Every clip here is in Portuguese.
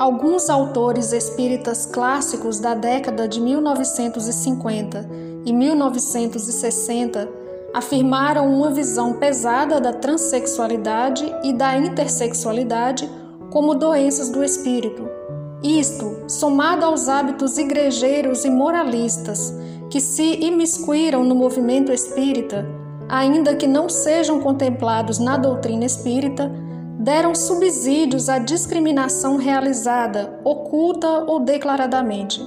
Alguns autores espíritas clássicos da década de 1950 e 1960 afirmaram uma visão pesada da transexualidade e da intersexualidade como doenças do espírito. Isto, somado aos hábitos igrejeiros e moralistas que se imiscuíram no movimento espírita, ainda que não sejam contemplados na doutrina espírita, deram subsídios à discriminação realizada, oculta ou declaradamente.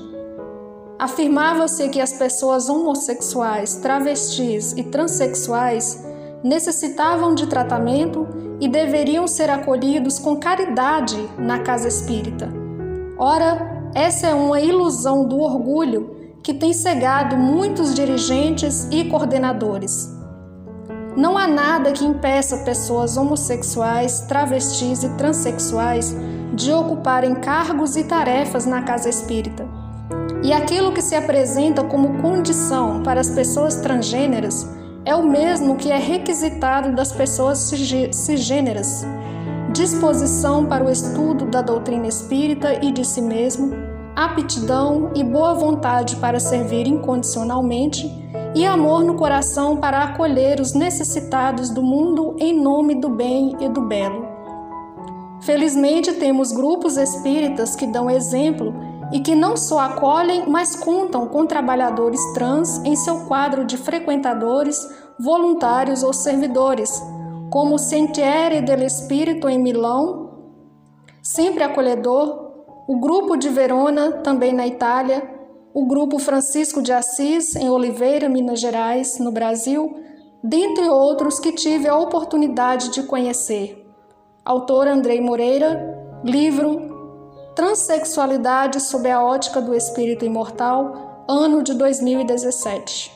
Afirmava-se que as pessoas homossexuais, travestis e transexuais necessitavam de tratamento e deveriam ser acolhidos com caridade na casa espírita. Ora, essa é uma ilusão do orgulho que tem cegado muitos dirigentes e coordenadores. Não há nada que impeça pessoas homossexuais, travestis e transexuais de ocuparem cargos e tarefas na casa espírita. E aquilo que se apresenta como condição para as pessoas transgêneras é o mesmo que é requisitado das pessoas cisgêneras: disposição para o estudo da doutrina espírita e de si mesmo, aptidão e boa vontade para servir incondicionalmente e amor no coração para acolher os necessitados do mundo em nome do bem e do belo. Felizmente, temos grupos espíritas que dão exemplo e que não só acolhem, mas contam com trabalhadores trans em seu quadro de frequentadores, voluntários ou servidores, como o Sentieri del Espírito em Milão, sempre acolhedor, o Grupo de Verona, também na Itália, o Grupo Francisco de Assis, em Oliveira, Minas Gerais, no Brasil, dentre outros que tive a oportunidade de conhecer. Autor Andrei Moreira, livro Transsexualidade sob a ótica do espírito imortal, ano de 2017.